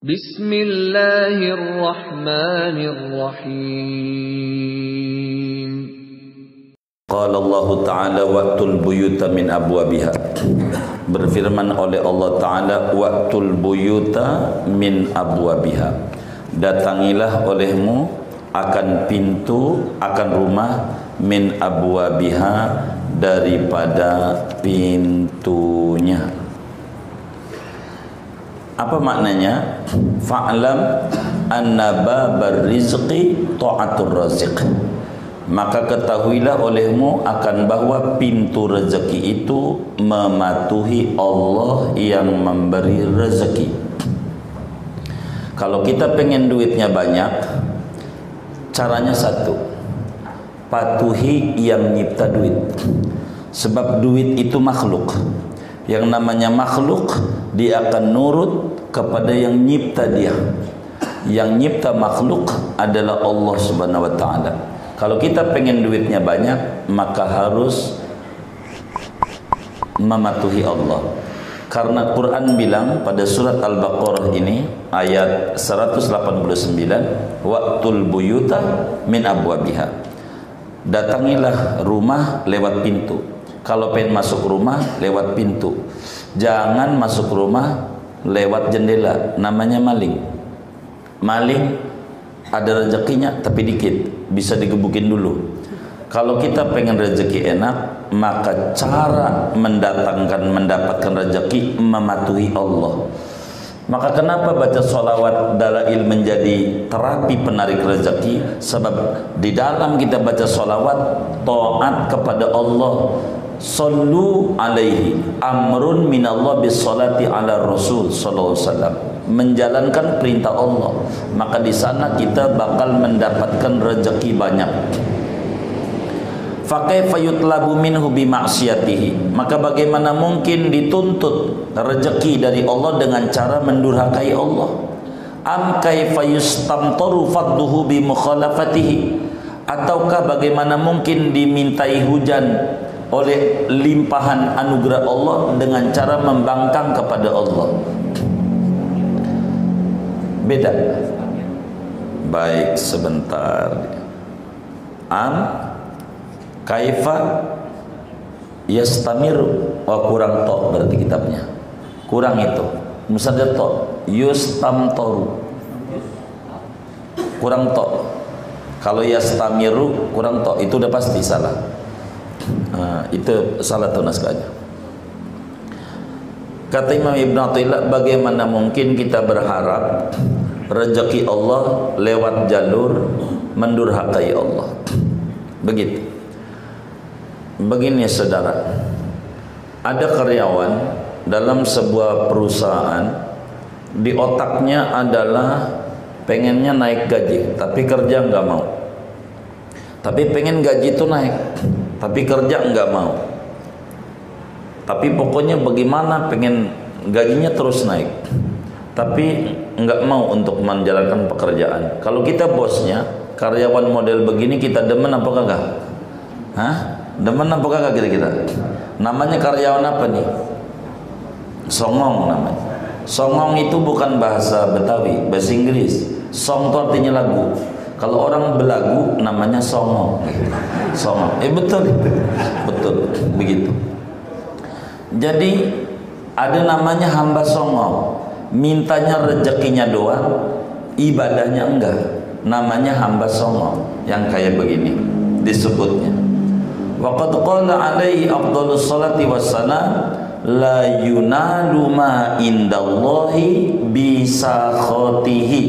Bismillahirrahmanirrahim. Qala Allah Ta'ala waqtul buyuta min abwabiha. Berfirman oleh Allah Ta'ala waqtul buyuta min abwabiha. Datangilah olehmu akan pintu akan rumah min abwabiha daripada pintunya. Apa maknanya? Fa'lam anna babar rizqi ta'atur raziq. Maka ketahuilah olehmu akan bahwa pintu rezeki itu mematuhi Allah yang memberi rezeki. Kalau kita pengen duitnya banyak, caranya satu. Patuhi yang nyipta duit. Sebab duit itu makhluk. Yang namanya makhluk, dia akan nurut kepada yang nyipta dia. Yang nyipta makhluk adalah Allah Subhanahu wa taala. Kalau kita pengen duitnya banyak, maka harus mematuhi Allah. Karena Quran bilang pada surat Al-Baqarah ini ayat 189, "Waqtul buyuta min abwabiha." Datangilah rumah lewat pintu. Kalau pengen masuk rumah lewat pintu. Jangan masuk rumah lewat jendela, namanya maling. Maling ada rezekinya tapi dikit, bisa digebukin dulu. Kalau kita pengen rezeki enak, maka cara mendatangkan mendapatkan rezeki mematuhi Allah. Maka kenapa baca solawat dalail menjadi terapi penarik rezeki? Sebab di dalam kita baca solawat taat kepada Allah. Sallu alaihi. Amrun minallah bis salati ala rasul sallallahu alaihi wasallam. Menjalankan perintah Allah. Maka di sana kita bakal mendapatkan rezeki banyak. Fakaifa yutlabu minhu bimaksiatihi. Maka bagaimana mungkin dituntut rezeki dari Allah dengan cara mendurhakai Allah? Am kaifa yustamtaru fadduhu bi mukhalafatihi? Ataukah bagaimana mungkin dimintai hujan oleh limpahan anugerah Allah dengan cara membangkang kepada Allah. Beda? Baik sebentar. Am? Kaifa? Yastamiru. Oh, kurang to berarti kitabnya. Kurang itu. Misalnya to yustamtoru. Kurang to kalau yastamiru kurang to itu udah pasti salah itu salah tuh naskahnya. Kata Imam Ibn Atta'illah bagaimana mungkin kita berharap rezeki Allah lewat jalur mendurhakai Allah? Begitu. Begini saudara. Ada karyawan dalam sebuah perusahaan di otaknya adalah pengennya naik gaji tapi kerja nggak mau. Tapi pengen gaji itu naik tapi kerja nggak mau. Tapi pokoknya bagaimana pengen gajinya terus naik. Tapi nggak mau untuk menjalankan pekerjaan. Kalau kita bosnya karyawan model begini kita demen apa kagak? Hah? demen apa kagak kira-kira? Namanya karyawan apa nih? Songong namanya. Songong itu bukan bahasa Betawi bahasa Inggris. Song itu artinya lagu. Kalau orang belagu namanya songong. Songong. Eh betul. Betul. Begitu. Jadi ada namanya hamba songong. Mintanya rezekinya doang, ibadahnya enggak. Namanya hamba songong yang kayak begini disebutnya. Waqad qala alaihi afdhalus salati wassalam la yunalu ma indallahi bisakhatihi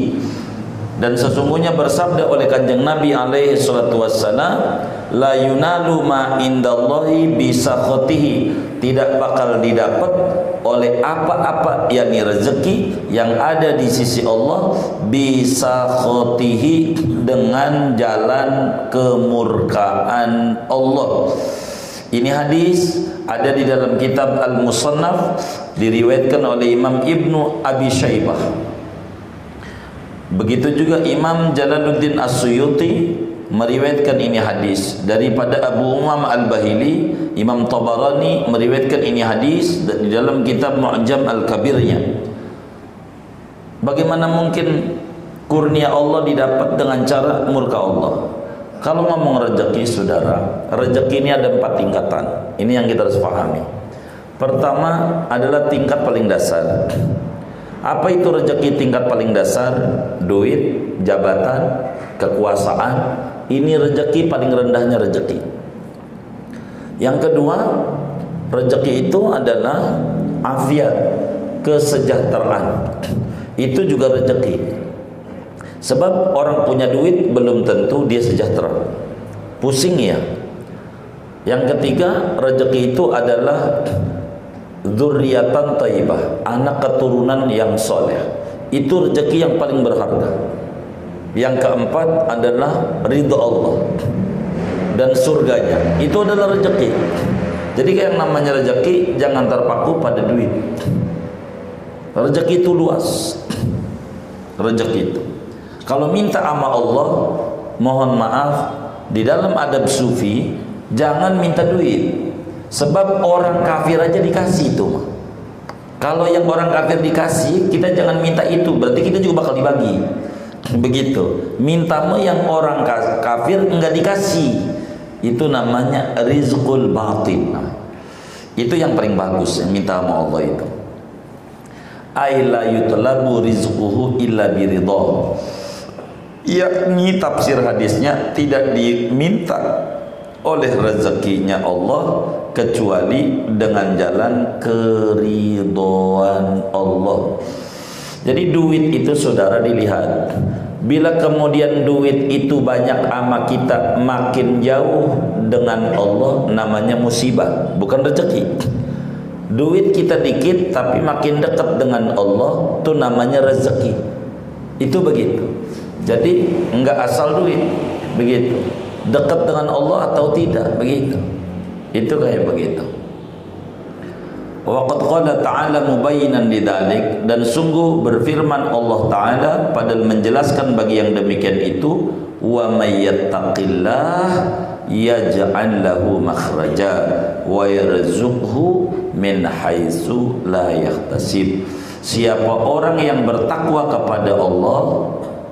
dan sesungguhnya bersabda oleh kanjeng Nabi alaihi salatu wassalam la yunalu ma indallahi bisakhotihi tidak bakal didapat oleh apa-apa yakni rezeki yang ada di sisi Allah bisakhotihi dengan jalan kemurkaan Allah. Ini hadis ada di dalam kitab Al-Musannaf diriwayatkan oleh Imam Ibnu Abi Syaibah Begitu juga Imam Jalaluddin As-Suyuti meriwayatkan ini hadis daripada Abu Umam Al-Bahili, Imam Tabarani meriwayatkan ini hadis di dalam kitab Mu'jam Al-Kabirnya. Bagaimana mungkin kurnia Allah didapat dengan cara murka Allah? Kalau ngomong rezeki saudara, rezeki ini ada empat tingkatan. Ini yang kita harus pahami. Pertama adalah tingkat paling dasar. Apa itu rezeki tingkat paling dasar? Duit, jabatan, kekuasaan. Ini rezeki paling rendahnya rezeki. Yang kedua, rezeki itu adalah afiat, kesejahteraan. Itu juga rezeki. Sebab orang punya duit belum tentu dia sejahtera. Pusing ya. Yang ketiga, rezeki itu adalah zuriatan taibah, anak keturunan yang soleh. Itu rezeki yang paling berharga. Yang keempat adalah ridho Allah dan surganya. Itu adalah rezeki. Jadi yang namanya rezeki jangan terpaku pada duit. Rezeki itu luas. Rezeki itu. Kalau minta sama Allah, mohon maaf, di dalam adab sufi jangan minta duit. Sebab orang kafir aja dikasih itu mah. Kalau yang orang kafir dikasih, kita jangan minta itu, berarti kita juga bakal dibagi. Begitu. Mintamu yang orang kafir enggak dikasih. Itu namanya rizqul batin. Itu yang paling bagus, minta sama Allah itu. Aila yutlabu rizquhu illa biridha yakni tafsir hadisnya tidak diminta oleh rezekinya Allah kecuali dengan jalan keridoan Allah. Jadi duit itu saudara dilihat. Bila kemudian duit itu banyak ama kita makin jauh dengan Allah namanya musibah, bukan rezeki. Duit kita dikit tapi makin dekat dengan Allah itu namanya rezeki. Itu begitu. Jadi enggak asal duit begitu. Dekat dengan Allah atau tidak begitu. Itu kayak begitu. Waqad qala ta'ala mubayyinan lidzalik dan sungguh berfirman Allah taala pada menjelaskan bagi yang demikian itu wa may yattaqillah yaj'al lahu makhraja wa yarzuqhu min haitsu la yahtasib. Siapa orang yang bertakwa kepada Allah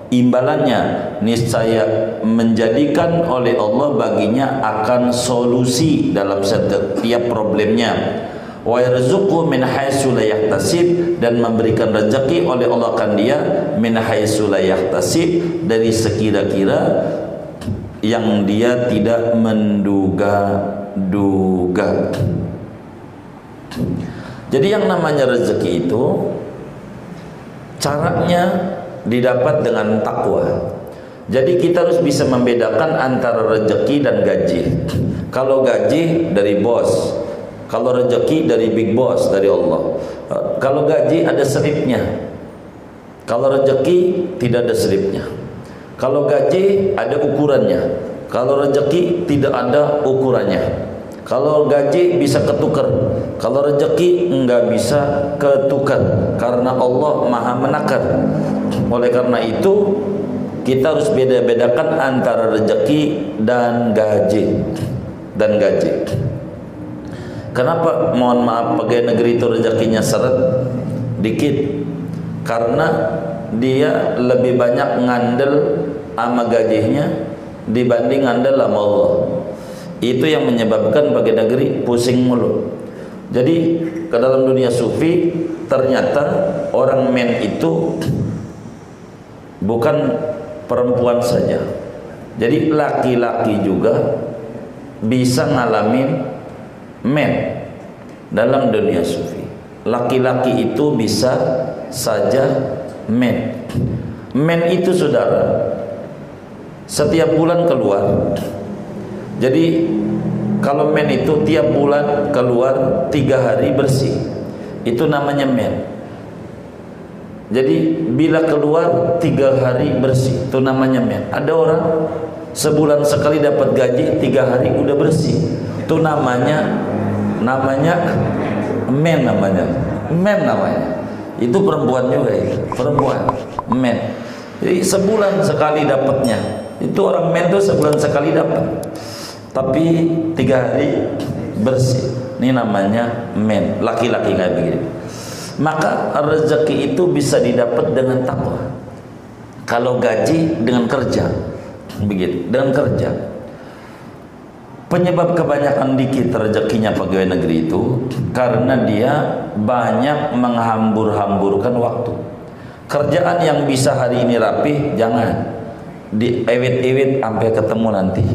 imbalannya niscaya menjadikan oleh Allah baginya akan solusi dalam setiap problemnya. Wa yarzuqhu min haitsu la yahtasib dan memberikan rezeki oleh Allah kan dia min haitsu la yahtasib dari sekira-kira yang dia tidak menduga-duga. Jadi yang namanya rezeki itu caranya didapat dengan takwa. Jadi kita harus bisa membedakan antara rezeki dan gaji. Kalau gaji dari bos, kalau rezeki dari big boss dari Allah. Kalau gaji ada selipnya. Kalau rezeki tidak ada selipnya. Kalau gaji ada ukurannya. Kalau rezeki tidak ada ukurannya. Kalau gaji bisa ketukar, kalau rezeki enggak bisa ketukar karena Allah Maha menakar. Oleh karena itu kita harus beda-bedakan antara rezeki dan gaji dan gaji. Kenapa mohon maaf pegawai negeri itu rezekinya seret dikit? Karena dia lebih banyak ngandel sama gajinya dibanding ngandel sama Allah itu yang menyebabkan bagi negeri pusing mulu jadi ke dalam dunia sufi ternyata orang men itu bukan perempuan saja. Jadi laki-laki juga bisa ngalamin men dalam dunia sufi. Laki-laki itu bisa saja men. Men itu saudara setiap bulan keluar. Jadi kalau men itu tiap bulan keluar tiga hari bersih, itu namanya men. Jadi bila keluar tiga hari bersih, itu namanya men. Ada orang sebulan sekali dapat gaji tiga hari udah bersih, itu namanya namanya men namanya, men namanya. Itu perempuan juga ya, perempuan men. Jadi sebulan sekali dapatnya. Itu orang men itu sebulan sekali dapat tapi tiga hari bersih. Ini namanya men. Laki-laki kayak begini. Maka rezeki itu bisa didapat dengan takwa. Kalau gaji dengan kerja. Begitu. Dengan kerja. Penyebab kebanyakan dikit rezekinya pegawai negeri itu karena dia banyak menghambur-hamburkan waktu. Kerjaan yang bisa hari ini rapi jangan. Di ewit-ewit sampai ketemu nanti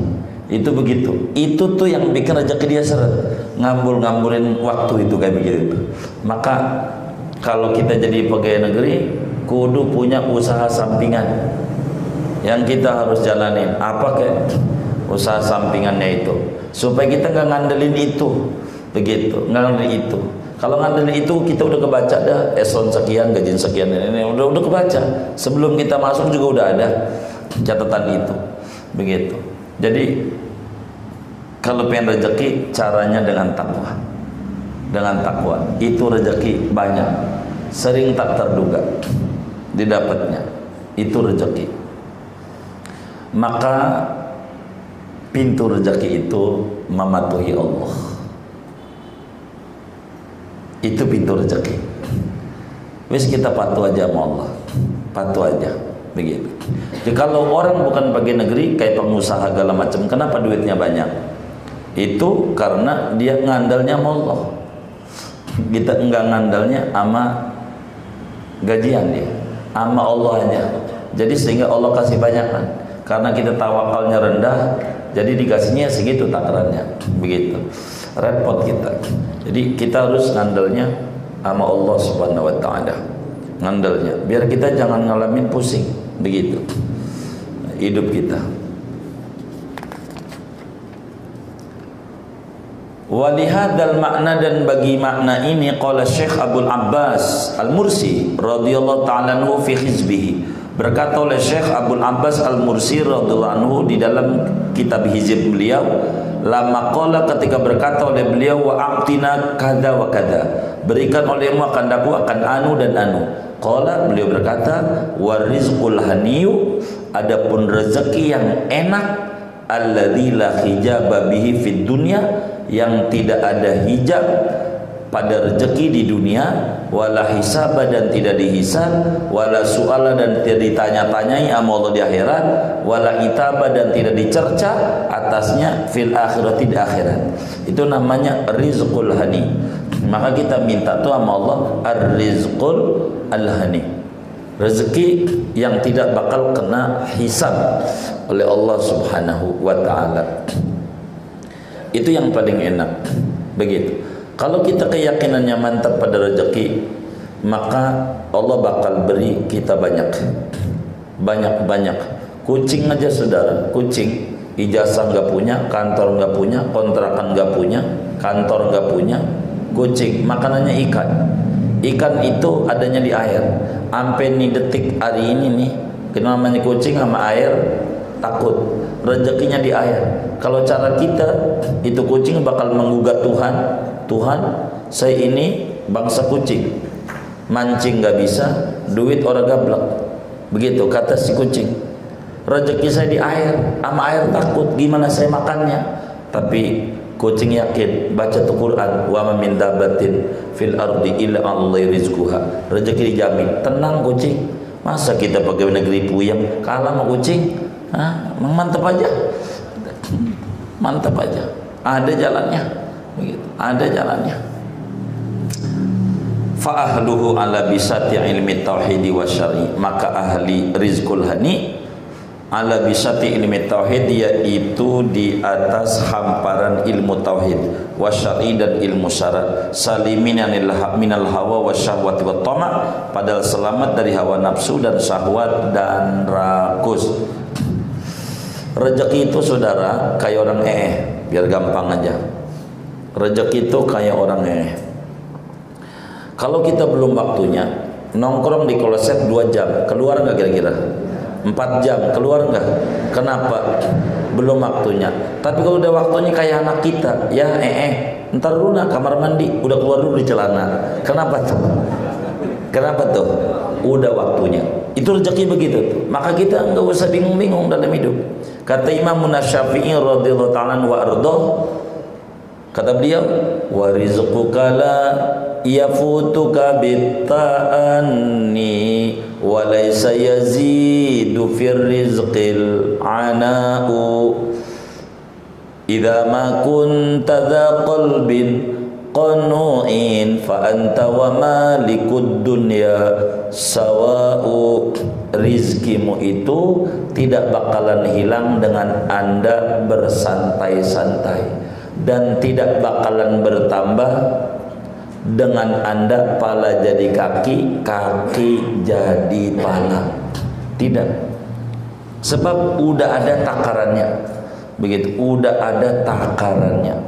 itu begitu. Itu tuh yang bikin rezeki dia seret. Ngambul-ngamburin waktu itu kayak begitu. Maka kalau kita jadi pegawai negeri kudu punya usaha sampingan yang kita harus jalanin. Apa kayak usaha sampingannya itu. Supaya kita nggak ngandelin itu. Begitu. Ngandelin itu. Kalau ngandelin itu kita udah kebaca dah eson sekian gaji sekian ini. Udah udah kebaca. Sebelum kita masuk juga udah ada catatan itu. Begitu jadi kalau pengen rezeki caranya dengan takwa. Dengan takwa. Itu rezeki banyak. Sering tak terduga. Didapatnya. Itu rezeki maka pintu rezeki itu mematuhi Allah. Itu pintu rezeki wis kita patuh aja sama Allah. Patuh aja begitu jadi kalau orang bukan bagi negeri kayak pengusaha segala macam kenapa duitnya banyak? Itu karena dia ngandalnya sama Allah. Kita enggak ngandalnya ama gajian dia ama Allah aja. Jadi sehingga Allah kasih banyak kan karena kita tawakalnya rendah jadi dikasihnya segitu takarannya. Begitu. Repot kita. Jadi kita harus ngandalnya sama Allah subhanahu wa ta'ala. Ngandalnya. Biar kita jangan ngalamin pusing begitu. Hidup kita. Walihadal makna dan bagi makna ini qala Syekh Abdul Abbas Al-Mursi radhiyallahu taala anhu fi hizbihi. Berkata oleh Syekh Abdul Abbas Al-Mursi radhiyallahu anhu di dalam kitab hizib beliau lama qala ketika berkata oleh beliau wa aqtina kada wa kada. Berikan olehmu akan daku akan anu dan anu Qala beliau berkata warizqul haniyu adapun rezeki yang enak alladzi la hijaba bihi fid dunya yang tidak ada hijab pada rezeki di dunia wala hisab dan tidak dihisab wala suala dan tidak ditanya-tanyai sama di akhirat wala itaba dan tidak dicerca atasnya fil akhirat di akhirat. Itu namanya rizqul hani maka kita minta tuh sama Allah ar-rizqul al-hani. Rezeki yang tidak bakal kena hisab oleh Allah Subhanahu wa taala. Itu yang paling enak. Begitu. Kalau kita keyakinannya mantap pada rezeki maka Allah bakal beri kita banyak. Banyak-banyak. Kucing aja saudara. Kucing. Ijazah nggak punya kantor nggak punya kontrakan nggak punya kantor nggak punya kucing makanannya ikan. Ikan itu adanya di air. Sampai nih detik hari ini nih kenapa namanya kucing sama air takut. Rezekinya di air. Kalau cara kita itu kucing bakal menggugat Tuhan. Tuhan saya ini bangsa kucing. Mancing nggak bisa duit orang gablek. Begitu kata si kucing. Rezeki saya di air sama air takut. Gimana saya makannya? Tapi kucing yakin baca tuh Quran wa ma min dabatin fil ardi illa Allah rizquha. Rezeki dijamin. Tenang kucing. Masa kita pegawai negeri puyeng kalah sama kucing? Hah? mantap aja? Mantap aja. Ada jalannya. Begitu. Ada jalannya. Fa ahluhu ala bisati ilmi tauhidi wa syar'i. Maka ahli rizqul hani ala bisati ilmi tauhid yaitu di atas hamparan ilmu tauhid. Wasyari dan ilmu syarat. Salimin minal hawa wa syahwat wa tama. Padahal selamat dari hawa nafsu dan syahwat dan rakus. Rezeki itu saudara kayak orang eh biar gampang aja. Rezeki itu kayak orang eh. Kalau kita belum waktunya nongkrong di koloset 2 jam keluar nggak kira-kira Empat jam keluar enggak? Kenapa? Belum waktunya. Tapi kalau udah waktunya kayak anak kita, ya eh eh, ntar dulu nak kamar mandi, udah keluar dulu di celana. Kenapa tuh? Kenapa tuh? Udah waktunya. Itu rezeki begitu. Maka kita enggak usah bingung-bingung dalam hidup. Kata Imam Munasyafi'i radhiyallahu ta'ala wa ardoh, kata beliau wa rizquka la yafutuka bitta'anni idza ma kunta dha qalbin qanu'in fa anta wa malikud dunya sawa'u. Rizkimu itu tidak bakalan hilang dengan anda bersantai-santai dan tidak bakalan bertambah dengan anda pala jadi kaki kaki jadi pala tidak sebab udah ada takarannya begitu udah ada takarannya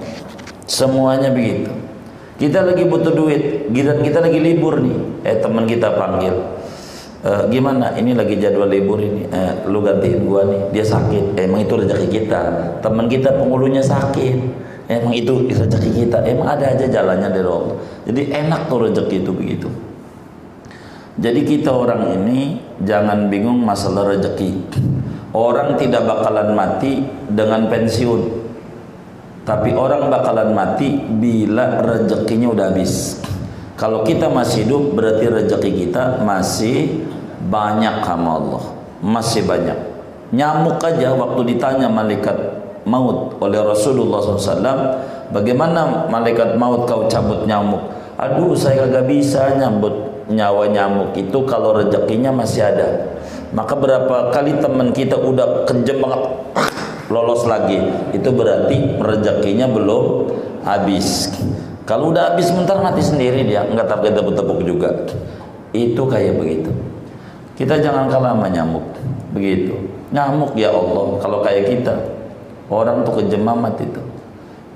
semuanya begitu kita lagi butuh duit, kita, kita lagi libur nih. Eh teman kita panggil. E, gimana? Ini lagi jadwal libur ini. Eh, lu gantiin gua nih. Dia sakit. Eh, emang itu rezeki kita. Teman kita penghulunya sakit. Emang itu rezeki kita. Emang ada aja jalannya dari Allah. Jadi enak tuh rezeki itu begitu. Jadi kita orang ini jangan bingung masalah rezeki. Orang tidak bakalan mati dengan pensiun tapi orang bakalan mati bila rezekinya udah habis kalau kita masih hidup berarti rezeki kita masih banyak sama Allah masih banyak nyamuk aja waktu ditanya malaikat maut oleh Rasulullah SAW bagaimana malaikat maut kau cabut nyamuk? Aduh saya gak bisa nyambut nyawa nyamuk itu kalau rezekinya masih ada. Maka berapa kali teman kita udah kejem banget lolos lagi itu berarti rezekinya belum habis. Kalau udah habis sebentar mati sendiri dia nggak tapi tepuk-tepuk juga. Itu kayak begitu. Kita jangan kalah sama nyamuk begitu. Nyamuk ya Allah kalau kayak kita orang tuh kejemamat itu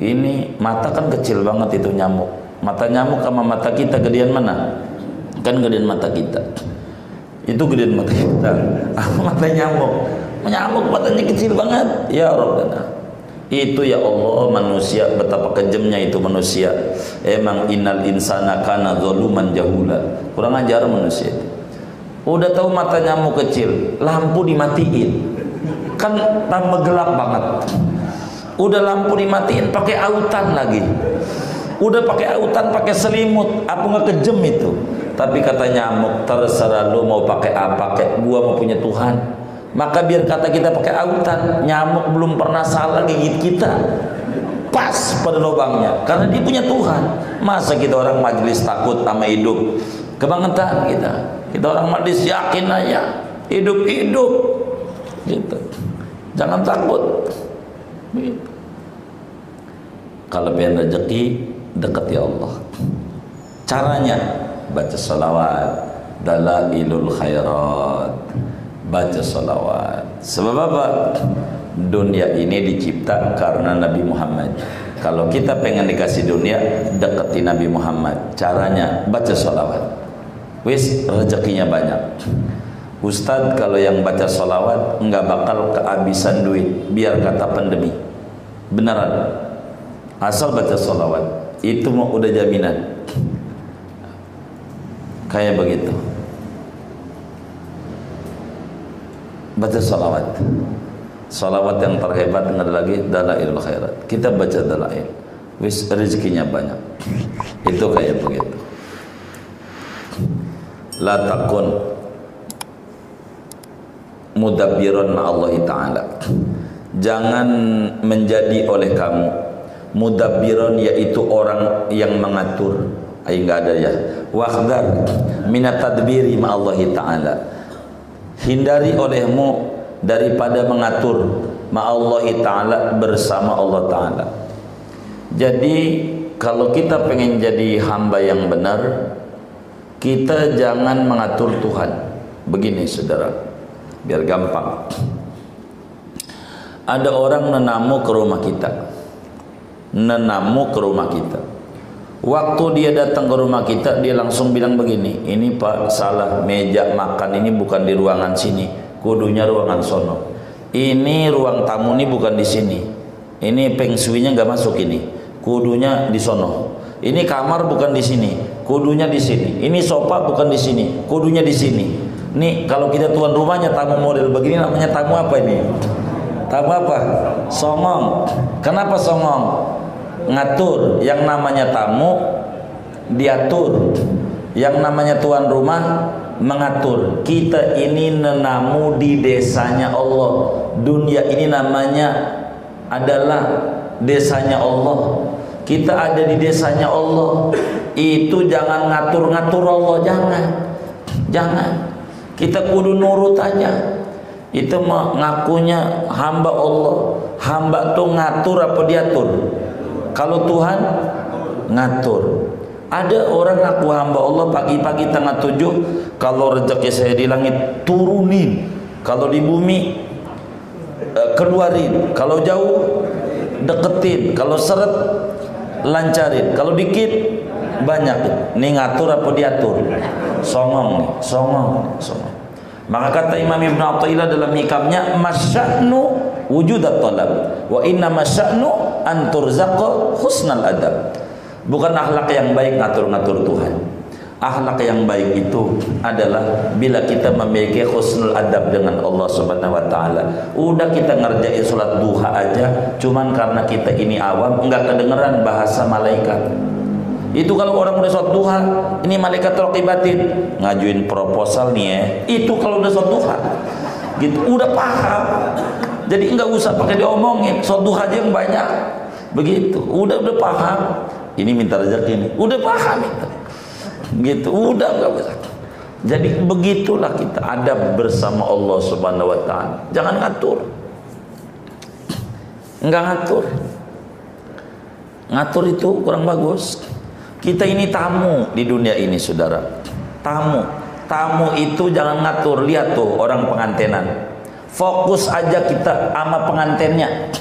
ini mata kan kecil banget itu nyamuk mata nyamuk sama mata kita gedean mana kan gedean mata kita itu gedean mata kita mata nyamuk Menyamuk matanya kecil banget. Ya Rabbana. Itu ya Allah manusia betapa kejamnya itu manusia. Emang innal insana kana zaluman jahula. Kurang ajar manusia itu. Udah tahu mata nyamuk kecil, lampu dimatiin. Kan tambah gelap banget. Udah lampu dimatiin pakai autan lagi. Udah pakai autan, pakai selimut, apa nggak kejem itu? Tapi kata nyamuk, terserah lu mau pakai apa, kayak gua mau punya Tuhan. Maka biar kata kita pakai autan, nyamuk belum pernah salah gigit kita. Pas pada lubangnya, karena dia punya Tuhan. Masa kita orang majelis takut sama hidup? Kebangetan kita. Kita orang majelis yakin aja, hidup-hidup. Gitu. Jangan takut. Kalau pengen rezeki, dekati Allah. Caranya baca salawat, dalailul khairat. Baca salawat. Sebab apa? Dunia ini dicipta karena Nabi Muhammad. Kalau kita pengen dikasih dunia dekati Nabi Muhammad. Caranya baca salawat. Wis rezekinya banyak Ustadz kalau yang baca salawat nggak bakal kehabisan duit biar kata pandemi. Beneran. Asal baca salawat itu mau udah jaminan. Kayak begitu. Baca salawat salawat yang terhebat dengan lagi dalail khairat. Kita baca dalail. Wis rezekinya banyak. Itu kayak begitu. La takun mudabbiran Allah taala. Jangan menjadi oleh kamu. Mudabbiran yaitu orang yang mengatur. Ay enggak ada ya. Wahdar minat tadbiri ma Allah taala. Hindari olehmu daripada mengatur Allah taala bersama Allah taala. Jadi kalau kita pengen jadi hamba yang benar, kita jangan mengatur Tuhan. Begini saudara, biar gampang. Ada orang menamu ke rumah kita. Menamu ke rumah kita Waktu dia datang ke rumah kita, dia langsung bilang begini, ini Pak salah meja makan ini bukan di ruangan sini, kudunya ruangan sono. Ini ruang tamu ini bukan di sini. Ini peng nggak masuk ini, kudunya di sono. Ini kamar bukan di sini, kudunya di sini. Ini sofa bukan di sini, kudunya di sini. Nih kalau kita tuan rumahnya tamu model begini namanya tamu apa ini? Tamu apa? Songong. Kenapa songong? ngatur. Yang namanya tamu diatur. Yang namanya tuan rumah mengatur. Kita ini nenamu di desanya Allah. Dunia ini namanya adalah desanya Allah. Kita ada di desanya Allah. Itu jangan ngatur-ngatur Allah. Jangan. Jangan kita kudu nurut aja. Itu mengakunya hamba Allah. Hamba tuh ngatur apa diatur kalau Tuhan ngatur. Ada orang ngaku hamba Allah pagi-pagi tengah tujuh kalau rezeki saya di langit turunin. Kalau di bumi eh, keluarin. Kalau jauh deketin. Kalau seret lancarin. Kalau dikit banyak. Ini ngatur apa diatur songong nih songong songong maka kata Imam Ibn Atta'illah dalam hikamnya masya'nu wujudat talab wa inna masya'nu anturzaqa husnal adab bukan akhlak yang baik ngatur-ngatur Tuhan akhlak yang baik itu adalah bila kita memiliki husnul adab dengan Allah Subhanahu wa taala. Udah kita ngerjain salat duha aja cuman karena kita ini awam enggak kedengeran bahasa malaikat. Itu kalau orang udah sholat duha, ini malaikat raqibatin ngajuin proposal nih ya. Itu kalau udah sholat duha. Gitu, udah paham. Jadi enggak usah pakai diomongin, sholat duha aja yang banyak. Begitu, udah udah paham. Ini minta rezeki ini, udah paham itu. Gitu, udah enggak usah. Jadi begitulah kita ada bersama Allah Subhanahu wa taala. Jangan ngatur. Enggak ngatur. Ngatur itu kurang bagus. Kita ini tamu di dunia ini saudara. Tamu. Tamu itu jangan ngatur. Lihat tuh orang pengantenan. Fokus aja kita sama pengantennya.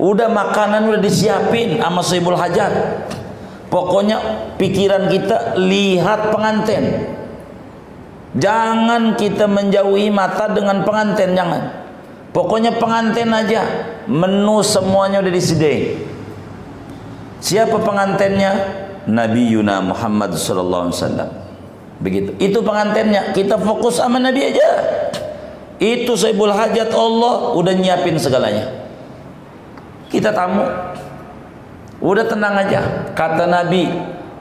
Udah makanan udah disiapin sama Soibul Hajat. Pokoknya pikiran kita lihat penganten. Jangan kita menjauhi mata dengan penganten, jangan. Pokoknya penganten aja. Menu semuanya udah disediain. Siapa pengantennya? Nabi Yuna Muhammad sallallahu alaihi wasallam. Begitu. Itu pengantennya. Kita fokus sama Nabi aja. Itu saibul hajat Allah udah nyiapin segalanya. Kita tamu. Udah tenang aja. Kata Nabi,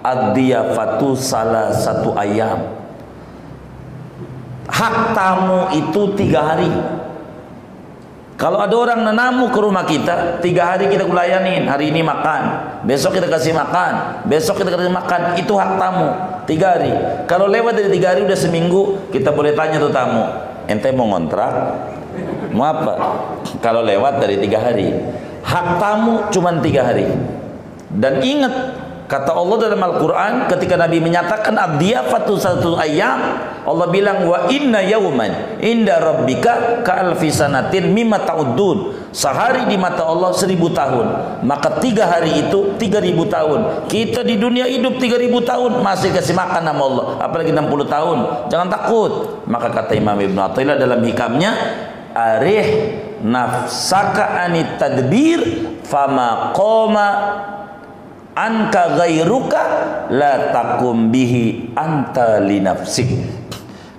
ad-diyafatu salah satu ayam. Hak tamu itu tiga hari. Kalau ada orang nenamu ke rumah kita, tiga hari kita kulayanin. Hari ini makan, besok kita kasih makan, besok kita kasih makan. Itu hak tamu. Tiga hari. Kalau lewat dari tiga hari udah seminggu, kita boleh tanya tuh tamu. Ente mau ngontrak? Mau apa? Kalau lewat dari tiga hari. Hak tamu cuma tiga hari. Dan ingat, Kata Allah dalam Al-Quran ketika Nabi menyatakan abdiyafatu satu ayam Allah bilang wa inna yauman inda rabbika ka alfi sanatin mimma ta'uddun. Sehari di mata Allah seribu tahun. Maka tiga hari itu tiga ribu tahun. Kita di dunia hidup tiga ribu tahun masih kasih makan nama Allah. Apalagi 60 tahun. Jangan takut. Maka kata Imam Ibn Atta'illah dalam hikamnya arih nafsaka anit tadbir fama qoma anka ghairuka la takum bihi anta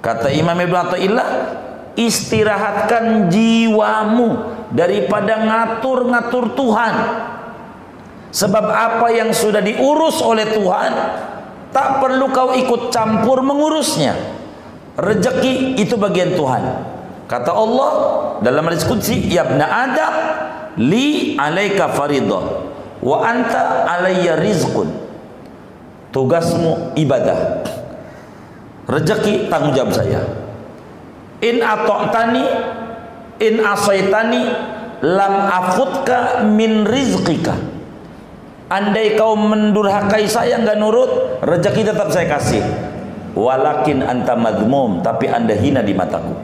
kata Imam Ibn Atta'illah istirahatkan jiwamu daripada ngatur-ngatur Tuhan. Sebab apa yang sudah diurus oleh Tuhan tak perlu kau ikut campur mengurusnya. Rezeki itu bagian Tuhan. Kata Allah dalam hadis qudsi ya adam li alaika faridah wa anta alayya rizqun. Tugasmu ibadah. Rezeki tanggung jawab saya. In ata'tani in asaitani lam afutka min rizqika. Andai kau mendurhakai saya enggak nurut rezeki tetap saya kasih. Walakin anta madmum tapi anda hina di mataku.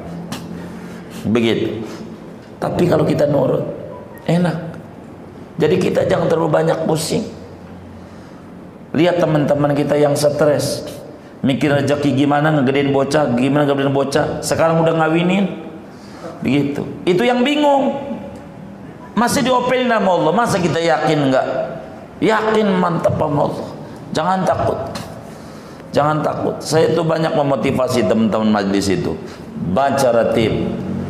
Begitu. Tapi kalau kita nurut enak jadi kita jangan terlalu banyak pusing. Lihat teman-teman kita yang stres. Mikir rezeki gimana ngegedein bocah, gimana ngegedein bocah. Sekarang udah ngawinin. Begitu. Itu yang bingung. Masih diopelin sama Allah. Masa kita yakin enggak? Yakin mantap sama Allah. Jangan takut. Jangan takut. Saya itu banyak memotivasi teman-teman majlis itu. Baca ratib,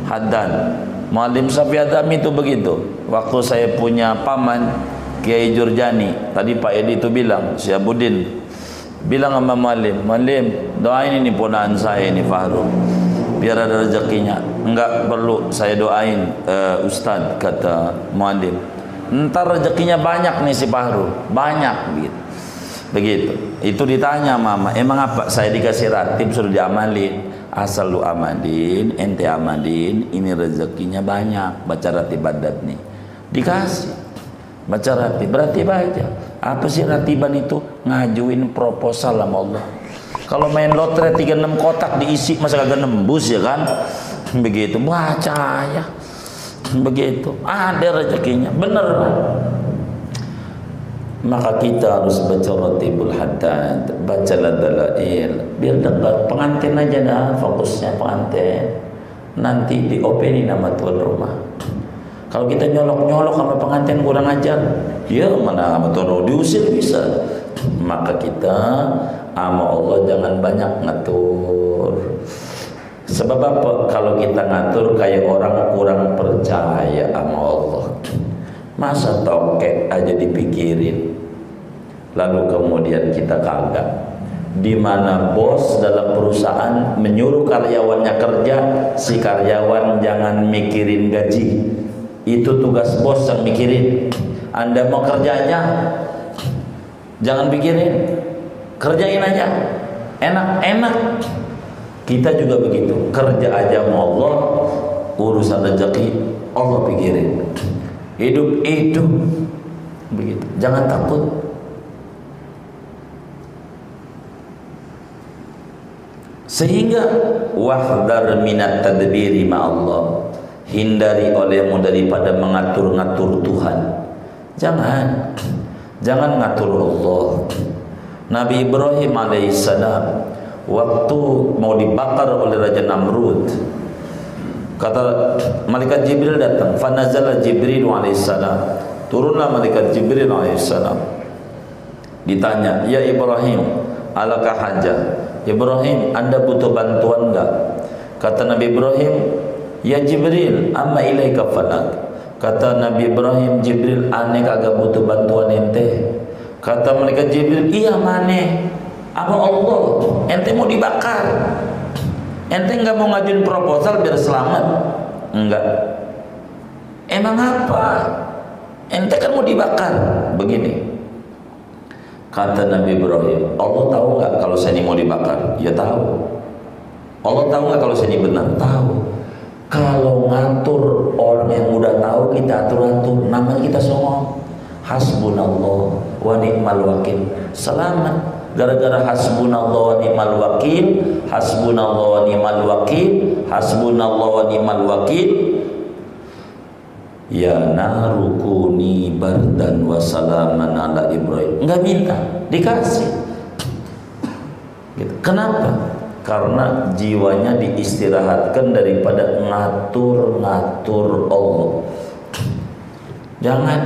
hadan, Mualim Safi Adam itu begitu. Waktu saya punya paman Kiai Jurjani tadi Pak Edi itu bilang Syabudin bilang sama Malim Malim doain ini ponaan saya ini Fahru. Biar ada rezekinya. Enggak perlu saya doain uh, Ustaz kata Malim ntar rezekinya banyak nih si Fahru banyak begitu. Begitu. Itu ditanya mama emang apa? Saya dikasih ratib suruh diamalin asal lu amalin ente amalin ini rezekinya banyak. Baca ratib badat nih. Dikasih. Baca ratib berarti baca apa sih ratiban itu? Ngajuin proposal sama Allah. Kalau main lotre 36 kotak diisi masa kagak nembus ya kan? Begitu baca ya. Begitu. Ada rezekinya. Bener maka kita harus baca ratibul haddad baca ladalail biar dekat pengantin aja dah fokusnya pengantin nanti diopeni nama tuan rumah kalau kita nyolok-nyolok sama pengantin kurang ajar, ya mana betul diusir bisa. Maka kita sama Allah jangan banyak ngatur. Sebab apa? Kalau kita ngatur kayak orang kurang percaya sama Allah. Masa tokek aja dipikirin. Lalu kemudian kita kagak. Di mana bos dalam perusahaan menyuruh karyawannya kerja, si karyawan jangan mikirin gaji, itu tugas bos yang mikirin. Anda mau kerjanya jangan pikirin. Kerjain aja. Enak-enak. Kita juga begitu. Kerja aja mau Allah, urusan rezeki Allah pikirin. Hidup hidup begitu. Jangan takut. Sehingga wahdar minat tadbiri ma Allah hindari olehmu daripada mengatur-ngatur Tuhan. Jangan. Jangan ngatur Allah. Nabi Ibrahim alaihissalam waktu mau dibakar oleh Raja Namrud kata malaikat Jibril datang. Fanazala Jibril alaihissalam. Turunlah malaikat Jibril alaihissalam. Ditanya ya Ibrahim alakah hajah Ibrahim anda butuh bantuan enggak kata Nabi Ibrahim Ya Jibril, amma ilaika falak. Kata Nabi Ibrahim, Jibril aneh kagak butuh bantuan ente. Kata mereka Jibril, iya mana? Apa Allah? Ente mau dibakar. Ente enggak mau ngajuin proposal biar selamat? Enggak. Emang apa? Ente kan mau dibakar. Begini. Kata Nabi Ibrahim, Allah tahu nggak kalau saya ini mau dibakar? Ya tahu. Allah tahu nggak kalau saya ini benar? Tahu. Kalau ngatur orang yang udah tahu kita atur-atur, namanya kita songong. Hasbunallah wa ni'mal wakil. Selamat gara-gara hasbunallah wa ni'mal wakil, hasbunallah wa ni'mal wakil, hasbunallah wa ni'mal wakil. Ya narukuni bardan wa salaman ala Ibrahim. Enggak minta, dikasih. Gitu. Kenapa? karena jiwanya diistirahatkan daripada ngatur-ngatur Allah. Jangan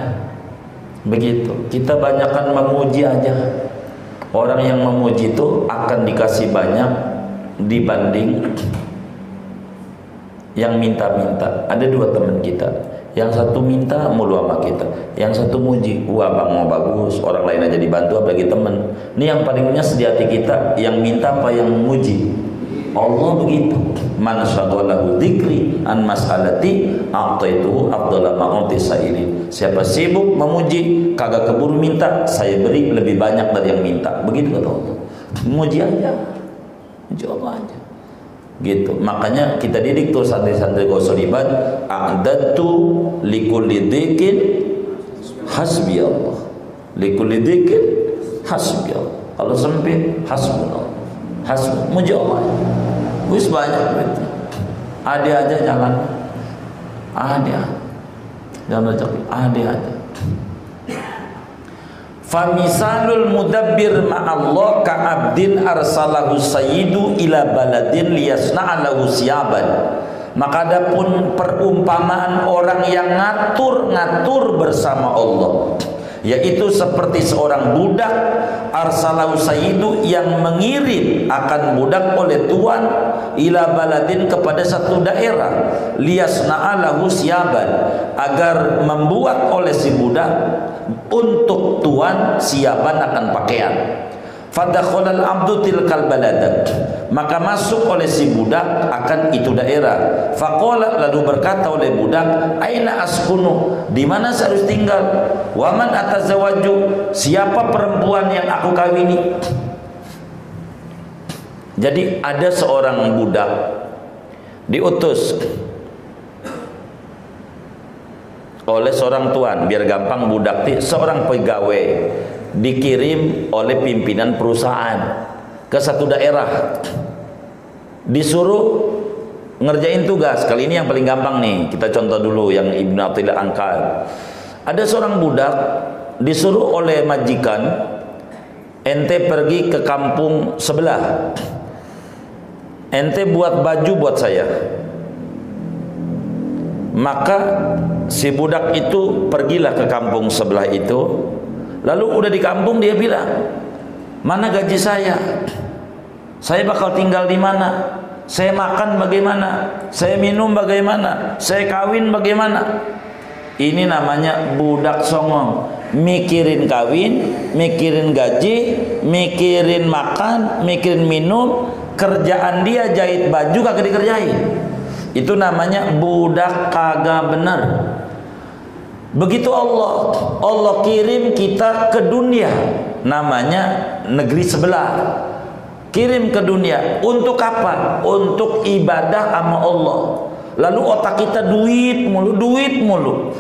begitu. Kita banyakkan memuji aja. Orang yang memuji itu akan dikasih banyak dibanding yang minta-minta. Ada dua teman kita. Yang satu minta mulu sama kita, yang satu muji, wah bang mau bagus, orang lain aja dibantu apalagi temen. Ini yang paling nyes di hati kita, yang minta apa yang muji. Allah begitu. Man syaghalahu dzikri an mas'alati a'taitu afdhala ma sailin. Siapa sibuk memuji, kagak keburu minta, saya beri lebih banyak dari yang minta. Begitu kata Allah. Muji aja. Muji Allah aja gitu. Makanya kita didik tuh santri-santri gosolibat a'dadtu likulli dzikin hasbi Allah. Likulli dzikin hasbi Allah. Kalau sempit hasbunallah hasbun muji Allah. Wis banyak itu ada aja jalan. Ada jangan rezeki. Ada aja Famisalul mudabbir ma'allah ka'abdin arsalahu sayyidu ila baladin liyasna'alahu siyaban. Maka adapun perumpamaan orang yang ngatur-ngatur bersama Allah. Yaitu seperti seorang budak arsalahu sayyidu yang mengirim akan budak oleh tuan ila baladin kepada satu daerah liyasna'alahu siaban agar membuat oleh si budak untuk tuan siapan akan pakaian Fadakhalal abdu tilkal baladat. Maka masuk oleh si budak akan itu daerah. Faqala lalu berkata oleh budak, "Aina askunu?" Di mana saya harus tinggal? Wa man atazawaju? Siapa perempuan yang aku kawini? Jadi ada seorang budak diutus oleh seorang tuan biar gampang budak seorang pegawai dikirim oleh pimpinan perusahaan ke satu daerah. Disuruh ngerjain tugas. Kali ini yang paling gampang nih. Kita contoh dulu yang Ibnu Athaillah angkat ada seorang budak disuruh oleh majikan ente pergi ke kampung sebelah. Ente buat baju buat saya. Maka si budak itu pergilah ke kampung sebelah itu Lalu udah di kampung dia bilang, mana gaji saya? Saya bakal tinggal di mana? Saya makan bagaimana? Saya minum bagaimana? Saya kawin bagaimana? Ini namanya budak songong. Mikirin kawin, mikirin gaji, mikirin makan, mikirin minum. Kerjaan dia jahit baju kagak dikerjain. Itu namanya budak kagak bener. Begitu Allah, Allah kirim kita ke dunia, namanya negeri sebelah. Kirim ke dunia untuk apa? Untuk ibadah sama Allah. Lalu otak kita duit mulu, duit mulu.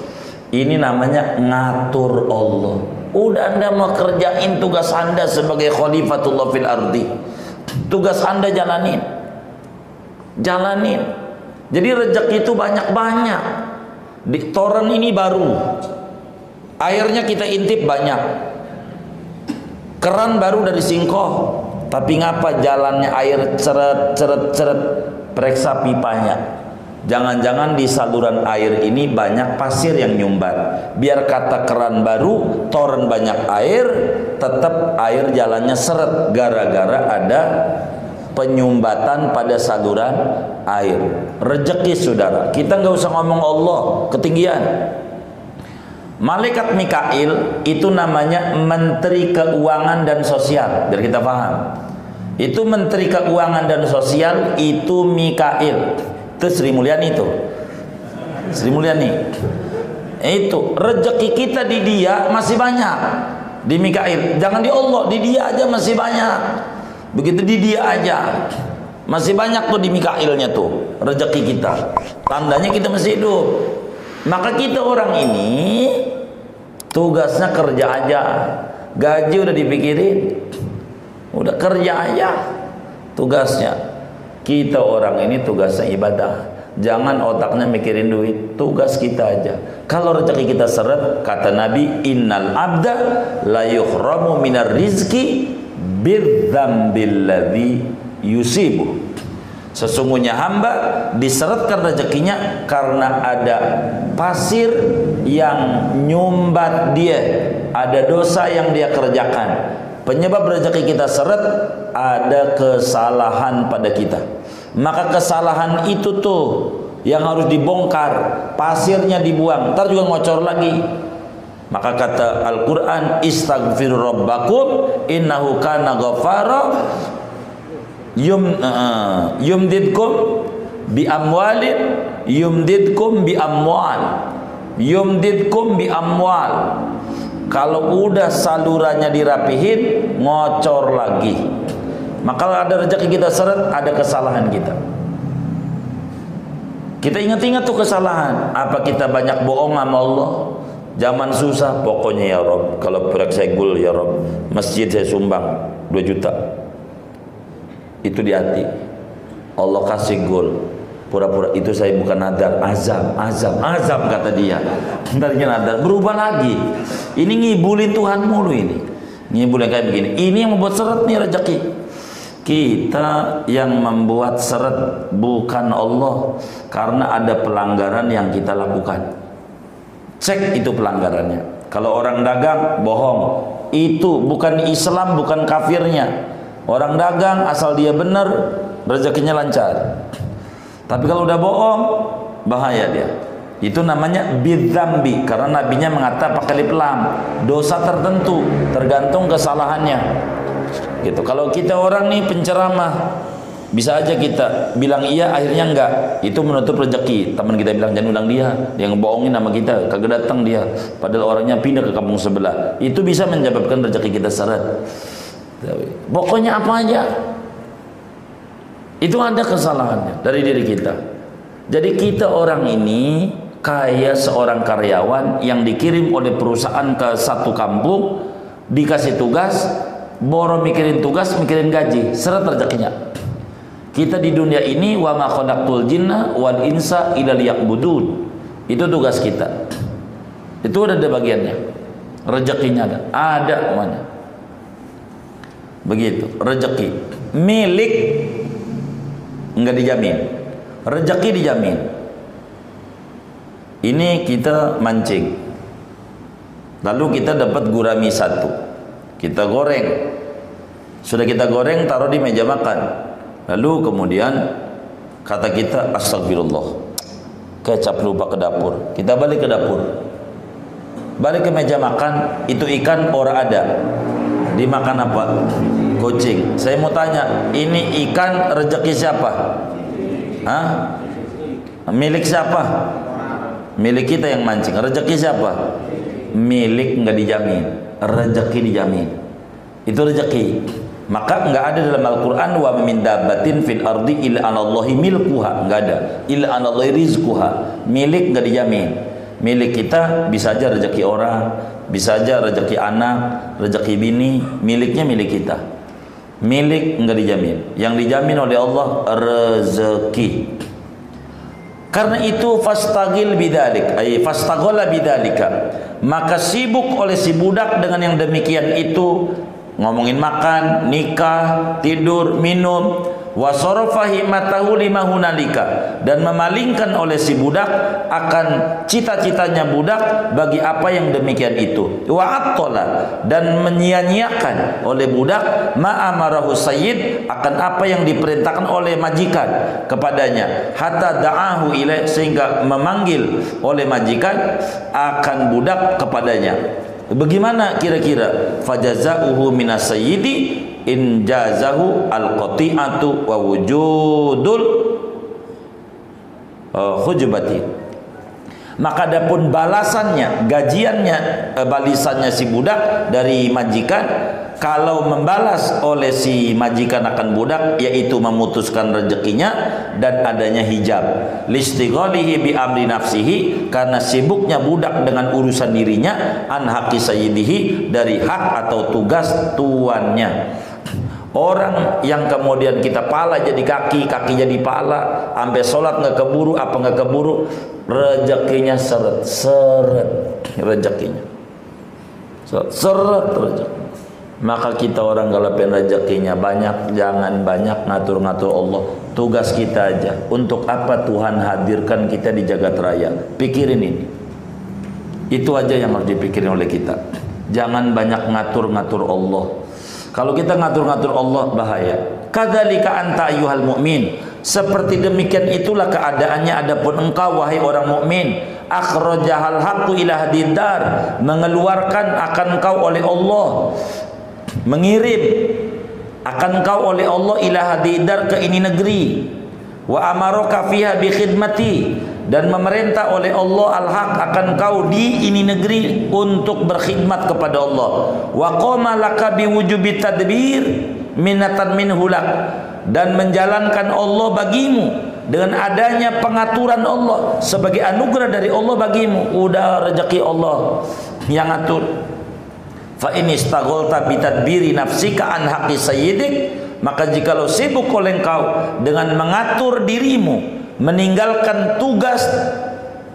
Ini namanya ngatur Allah. Udah anda mau kerjain tugas anda sebagai khalifatullah fil ardi. Tugas anda jalanin. Jalanin. Jadi rezeki itu banyak-banyak. Di toren ini baru. Airnya kita intip banyak. Keran baru dari Singkoh. Tapi ngapa jalannya air ceret ceret ceret periksa pipanya. Jangan-jangan di saluran air ini banyak pasir yang nyumbat. Biar kata keran baru, toren banyak air, tetap air jalannya seret gara-gara ada penyumbatan pada saluran air. Rezeki saudara. Kita nggak usah ngomong Allah ketinggian. Malaikat Mikail itu namanya Menteri Keuangan dan Sosial. Biar kita paham. Itu Menteri Keuangan dan Sosial itu Mikail. Itu Sri Mulyani itu. Sri Mulyani. Itu rezeki kita di dia masih banyak. Di Mikail. Jangan di Allah, di dia aja masih banyak. Begitu di dia aja. Masih banyak tuh di Mikailnya tuh rezeki kita. Tandanya kita masih hidup. Maka kita orang ini tugasnya kerja aja. Gaji udah dipikirin. Udah kerja aja tugasnya. Kita orang ini tugasnya ibadah. Jangan otaknya mikirin duit, tugas kita aja. Kalau rezeki kita seret, kata Nabi, "Innal abda la yuhramu minar rizki bidzambilladzi yusibu. Sesungguhnya hamba diseretkan rezekinya karena ada pasir yang nyumbat dia. Ada dosa yang dia kerjakan. Penyebab rezeki kita seret ada kesalahan pada kita. Maka kesalahan itu tuh yang harus dibongkar. Pasirnya dibuang. Ntar juga ngocor lagi maka kata Al-Quran Istaghfir rabbakum Innahu kana ghafara Yum, uh, Yumdidkum Bi amwalin Yumdidkum bi amwal Yumdidkum bi amwal Kalau udah salurannya dirapihin Ngocor lagi Maka ada rezeki kita seret Ada kesalahan kita kita ingat-ingat tuh kesalahan. Apa kita banyak bohong sama Allah? Zaman susah pokoknya ya Rob Kalau proyek saya gul ya Rob. Masjid saya sumbang 2 juta. Itu di hati. Allah kasih gul. Pura-pura itu saya bukan nadar Azam, azam, azam kata dia. Bentarnya nadar, berubah lagi. Ini ngibulin Tuhan mulu ini. Ngibulin kayak begini. Ini yang membuat seret nih rezeki. Kita yang membuat seret bukan Allah karena ada pelanggaran yang kita lakukan Cek itu pelanggarannya. Kalau orang dagang bohong, itu bukan Islam, bukan kafirnya. Orang dagang asal dia benar, rezekinya lancar. Tapi kalau udah bohong, bahaya dia. Itu namanya bidzambi karena nabinya mengatakan pakai lip lam, dosa tertentu tergantung kesalahannya. Gitu. Kalau kita orang nih penceramah, bisa aja kita bilang iya akhirnya enggak. Itu menutup rezeki. Teman kita bilang jangan undang dia, dia ngebohongin nama kita, kagak datang dia. Padahal orangnya pindah ke kampung sebelah. Itu bisa menyebabkan rezeki kita seret. Pokoknya apa aja itu ada kesalahannya dari diri kita. Jadi kita orang ini kayak seorang karyawan yang dikirim oleh perusahaan ke satu kampung, dikasih tugas, boro mikirin tugas, mikirin gaji, seret rezekinya. Kita di dunia ini wa ma khalaqtul jinna wal insa illa liya'budun. Itu tugas kita. Itu ada bagiannya. Rezekinya ada. Ada mana? Begitu, rezeki. Milik enggak dijamin. Rezeki dijamin. Ini kita mancing. Lalu kita dapat gurami satu. Kita goreng. Sudah kita goreng taruh di meja makan Lalu kemudian kata kita astagfirullah. Kecap lupa ke dapur. Kita balik ke dapur. Balik ke meja makan, itu ikan ora ada. Dimakan apa? Kucing. Saya mau tanya, ini ikan rezeki siapa? Hah? Milik siapa? Milik kita yang mancing. Rezeki siapa? Milik nggak dijamin. Rezeki dijamin. Itu rezeki. Maka enggak ada dalam Al-Qur'an wa min dabbatin fil ardi illa anallahi milkuha, enggak ada. Illa anallahi rizquha. Milik enggak dijamin. Milik kita bisa aja rezeki orang, bisa aja rezeki anak, rezeki bini, miliknya milik kita. Milik enggak dijamin. Yang dijamin oleh Allah rezeki. Karena itu fastagil bidalik, ay fastaghala bidalika. Maka sibuk oleh si budak dengan yang demikian itu ngomongin makan, nikah, tidur, minum, wasorofa himatahu lima dan memalingkan oleh si budak akan cita-citanya budak bagi apa yang demikian itu. Wa dan menyia-nyiakan oleh budak. Ma amarahu sayyid. Akan apa yang diperintahkan oleh majikan kepadanya. Hatta da'ahu ilaih sehingga memanggil oleh majikan akan budak kepadanya Bagaimana kira-kira fajazauhu minas sayyidi in jazahu al-qati'atu wa wujudul uh. Maka adapun balasannya, gajiannya, uh, balisannya si budak dari majikan kalau membalas oleh si majikan akan budak yaitu memutuskan rezekinya dan adanya hijab. Listighalihi bi amri nafsihi karena sibuknya budak dengan urusan dirinya an haqqi sayyidihi dari hak atau tugas tuannya. Orang yang kemudian kita pala jadi kaki, kaki jadi pala, sampai sholat nggak keburu, apa nggak keburu, rezekinya seret, seret rezekinya, seret rezeki maka kita orang kalau pengen rezekinya banyak jangan banyak ngatur-ngatur Allah. Tugas kita aja. Untuk apa Tuhan hadirkan kita di jagat raya? Pikirin ini. Itu aja yang harus dipikirin oleh kita. Jangan banyak ngatur-ngatur Allah. Kalau kita ngatur-ngatur Allah bahaya. Kadzalika anta ayyuhal mu'min. Seperti demikian itulah keadaannya adapun engkau wahai orang mukmin akhrajahal haqqu ila hadidar mengeluarkan akan engkau oleh Allah mengirim. Akan kau oleh Allah ila hadidar ke ini negeri. Wa amaraka fiha bi khidmati. Dan memerintah oleh Allah al-haq akan kau di ini negeri untuk berkhidmat kepada Allah. Wa qama laka bi wujubi tadbir minatan min hulak. Dan menjalankan Allah bagimu dengan adanya pengaturan Allah sebagai anugerah dari Allah bagimu. Udah rezeki Allah yang atur fa in istaghalta bi tadbiri nafsika an haqqi sayyidik maka jikalau sibuk oleh engkau dengan mengatur dirimu meninggalkan tugas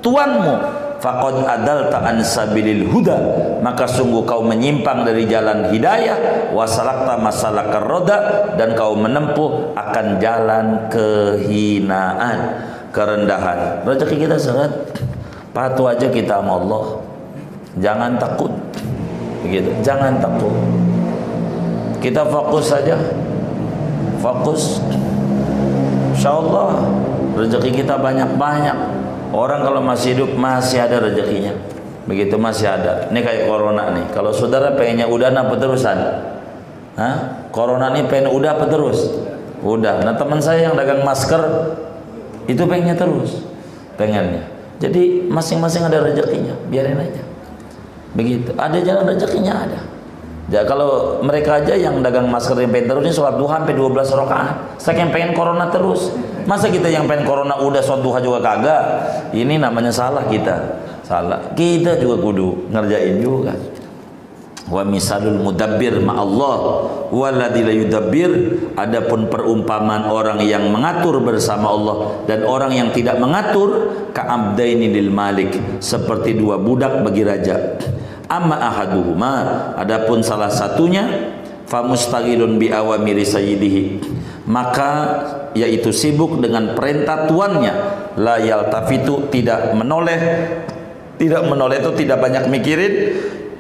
tuanmu faqad adalta an sabilil huda maka sungguh kau menyimpang dari jalan hidayah wasalakta masalakar roda dan kau menempuh akan jalan kehinaan kerendahan. Rezeki kita sangat patuh aja kita sama Allah. Jangan takut. Begitu. Jangan takut. Kita fokus saja. Fokus. Insyaallah rezeki kita banyak-banyak. Orang kalau masih hidup masih ada rezekinya. Begitu masih ada. Ini kayak corona nih. Kalau saudara pengennya udah apa terusan? Hah? Corona ini pengen udah apa terus? Udah. Nah teman saya yang dagang masker itu pengennya terus. Pengennya. Jadi masing-masing ada rezekinya. Biarin aja. Begitu. Ada jalan rezekinya ada. Ya kalau mereka aja yang dagang masker yang pengen terus ini sholat duha sampai 12 rakaat. Saya yang pengen corona terus. Masa kita yang pengen corona udah sholat duha juga kagak? Ini namanya salah kita. Salah. Kita juga kudu ngerjain juga. Wa misalul mudabbir ma Allah waladzi la yudabbir adapun perumpamaan orang yang mengatur bersama Allah dan orang yang tidak mengatur ka'abdaini lil malik seperti dua budak bagi raja amma ahaduhuma adapun salah satunya famustagilun bi awamiri sayyidihi. Maka yaitu sibuk dengan perintah tuannya la yaltafitu tidak menoleh tidak menoleh itu tidak banyak mikirin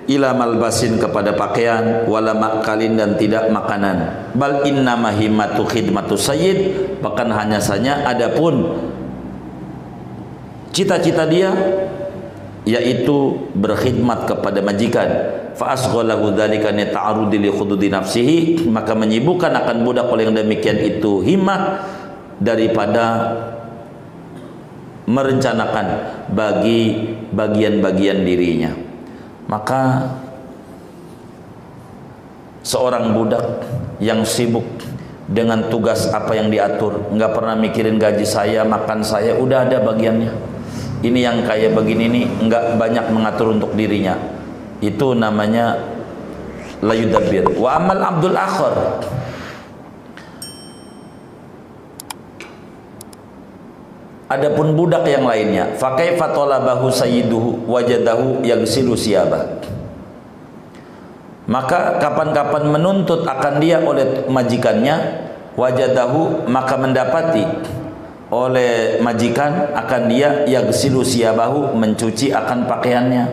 ila malbasin kepada pakaian wala makalin dan tidak makanan. Bal inna mahimatu khidmatu sayyid bahkan hanya saja adapun cita-cita dia yaitu berkhidmat kepada majikan. Fa asghalahu dzalika ni ta'arudi li khududi nafsihi maka menyibukkan akan budak oleh yang demikian itu himmah daripada merencanakan bagi bagian-bagian dirinya. Maka seorang budak yang sibuk dengan tugas apa yang diatur nggak pernah mikirin gaji saya makan saya udah ada bagiannya ini yang kayak begini ini enggak banyak mengatur untuk dirinya. Itu namanya layudabbir wa amal abdul akhir Adapun budak yang lainnya, fakaifa talabahu sayyiduhu wajadahu yagsilu siyabah. Maka kapan-kapan menuntut akan dia oleh majikannya, wajadahu maka mendapati oleh majikan akan dia yagsilu siyabahu mencuci akan pakaiannya.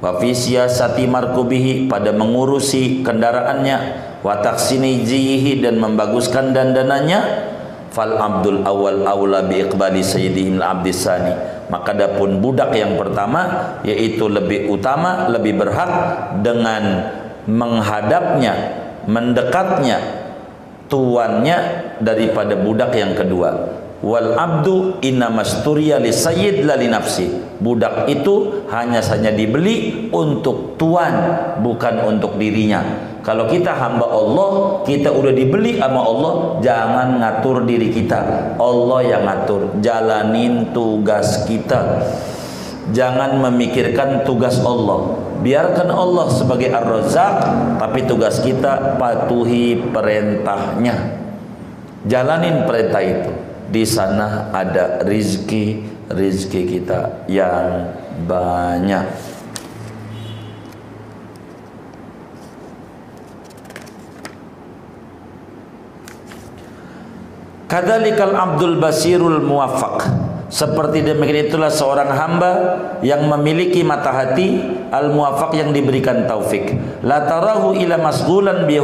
Wa fi siyasati markubihi pada mengurusi kendaraannya. Wa taksini jihi dan membaguskan dandanannya. Fal abdul awal aula bi iqbali sayyidihim abdisani maka adapun budak yang pertama yaitu lebih utama lebih berhak dengan menghadapnya mendekatnya tuannya daripada budak yang kedua wal abdu innamasturiya li sayyid la nafsi. Budak itu hanya saja dibeli untuk tuan bukan untuk dirinya. Kalau kita hamba Allah kita udah dibeli sama Allah jangan ngatur diri kita. Allah yang ngatur jalanin tugas kita. Jangan memikirkan tugas Allah. Biarkan Allah sebagai ar-razzaq tapi tugas kita patuhi perintahnya. Jalanin perintah itu di sana ada rizki rizki kita yang banyak. Kadzalikal Abdul Basirul Muwaffaq seperti demikian itulah seorang hamba yang memiliki mata hati al muwafaq yang diberikan taufik. La tarahu ila masghulan bi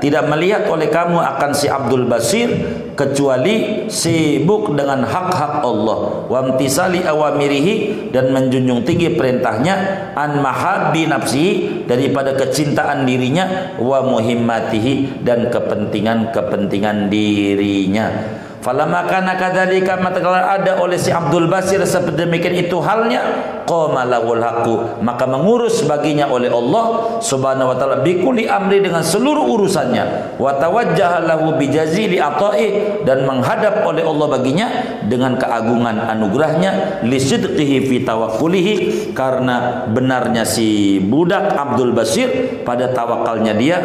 tidak melihat oleh kamu akan si Abdul Basir kecuali sibuk dengan hak-hak Allah. Wa amtisali awamirihi dan menjunjung tinggi perintahnya an mahabbi nafsi daripada kecintaan dirinya wa muhimmatihi dan kepentingan-kepentingan dirinya Falamma kana kadzalika matkala ada oleh si Abdul Basir seperti demikian itu halnya qama lahul haqu maka mengurus baginya oleh Allah Subhanahu wa taala bikuli amri dengan seluruh urusannya. Wa tawajjaha lahu bijazili ata'i dan menghadap oleh Allah baginya dengan keagungan anugerahnya lisidqihi fi tawakkulihi karena benarnya si budak Abdul Basir pada tawakalnya dia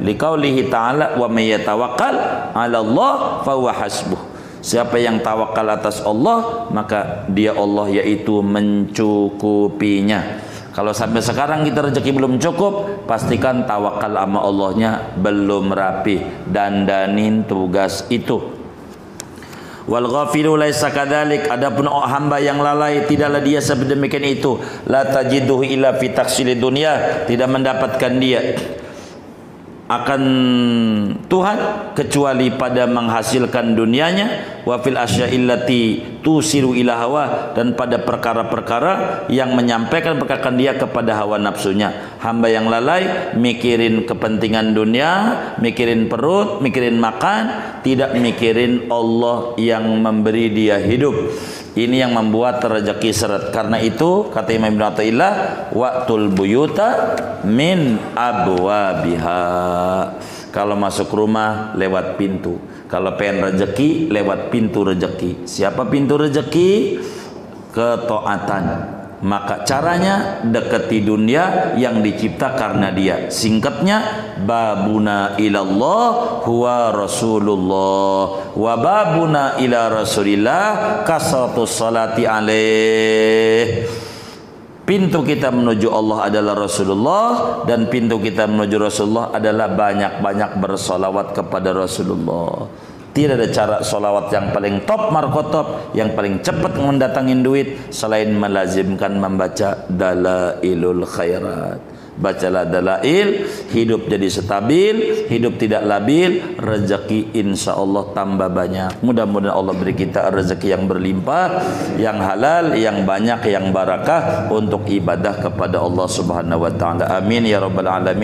liqaulihi ta'ala wa may yatawakkal 'ala Allah fa huwa hasbuh. Siapa yang tawakal atas Allah maka dia Allah yaitu mencukupinya. Kalau sampai sekarang kita rezeki belum cukup pastikan tawakal sama Allahnya belum rapi. Dan danin tugas itu. Wal ghafilu laisa kadzalik. Adapun hamba yang lalai tidaklah dia sedemikian itu. La tajiduhu illa fi dunia. Tidak mendapatkan dia akan Tuhan kecuali pada menghasilkan dunianya wa fil asyaillati tusiru ila hawa dan pada perkara-perkara yang menyampaikan perkara dia kepada hawa nafsunya hamba yang lalai mikirin kepentingan dunia mikirin perut mikirin makan tidak mikirin Allah yang memberi dia hidup ini yang membuat rezeki seret. Karena itu kata Imam Ibn Atta'illah, waktul buyuta min abwabiha. Kalau masuk rumah lewat pintu. Kalau pengen rezeki lewat pintu rezeki. Siapa pintu rezeki? Ketaatan maka caranya dekati dunia yang dicipta karena dia singkatnya babuna ilallah huwa rasulullah wa babuna ila rasulillah kasatu salati alaih Pintu kita menuju Allah adalah Rasulullah dan pintu kita menuju Rasulullah adalah banyak-banyak bersolawat kepada Rasulullah. Tidak ada cara solawat yang paling top markotop yang paling cepat mendatangin duit selain melazimkan membaca dalailul khairat. Bacalah dalail, hidup jadi stabil, hidup tidak labil, rezeki insya Allah tambah banyak. Mudah-mudahan Allah beri kita rezeki yang berlimpah, yang halal, yang banyak, yang barakah untuk ibadah kepada Allah Subhanahu wa taala. Amin ya rabbal alamin.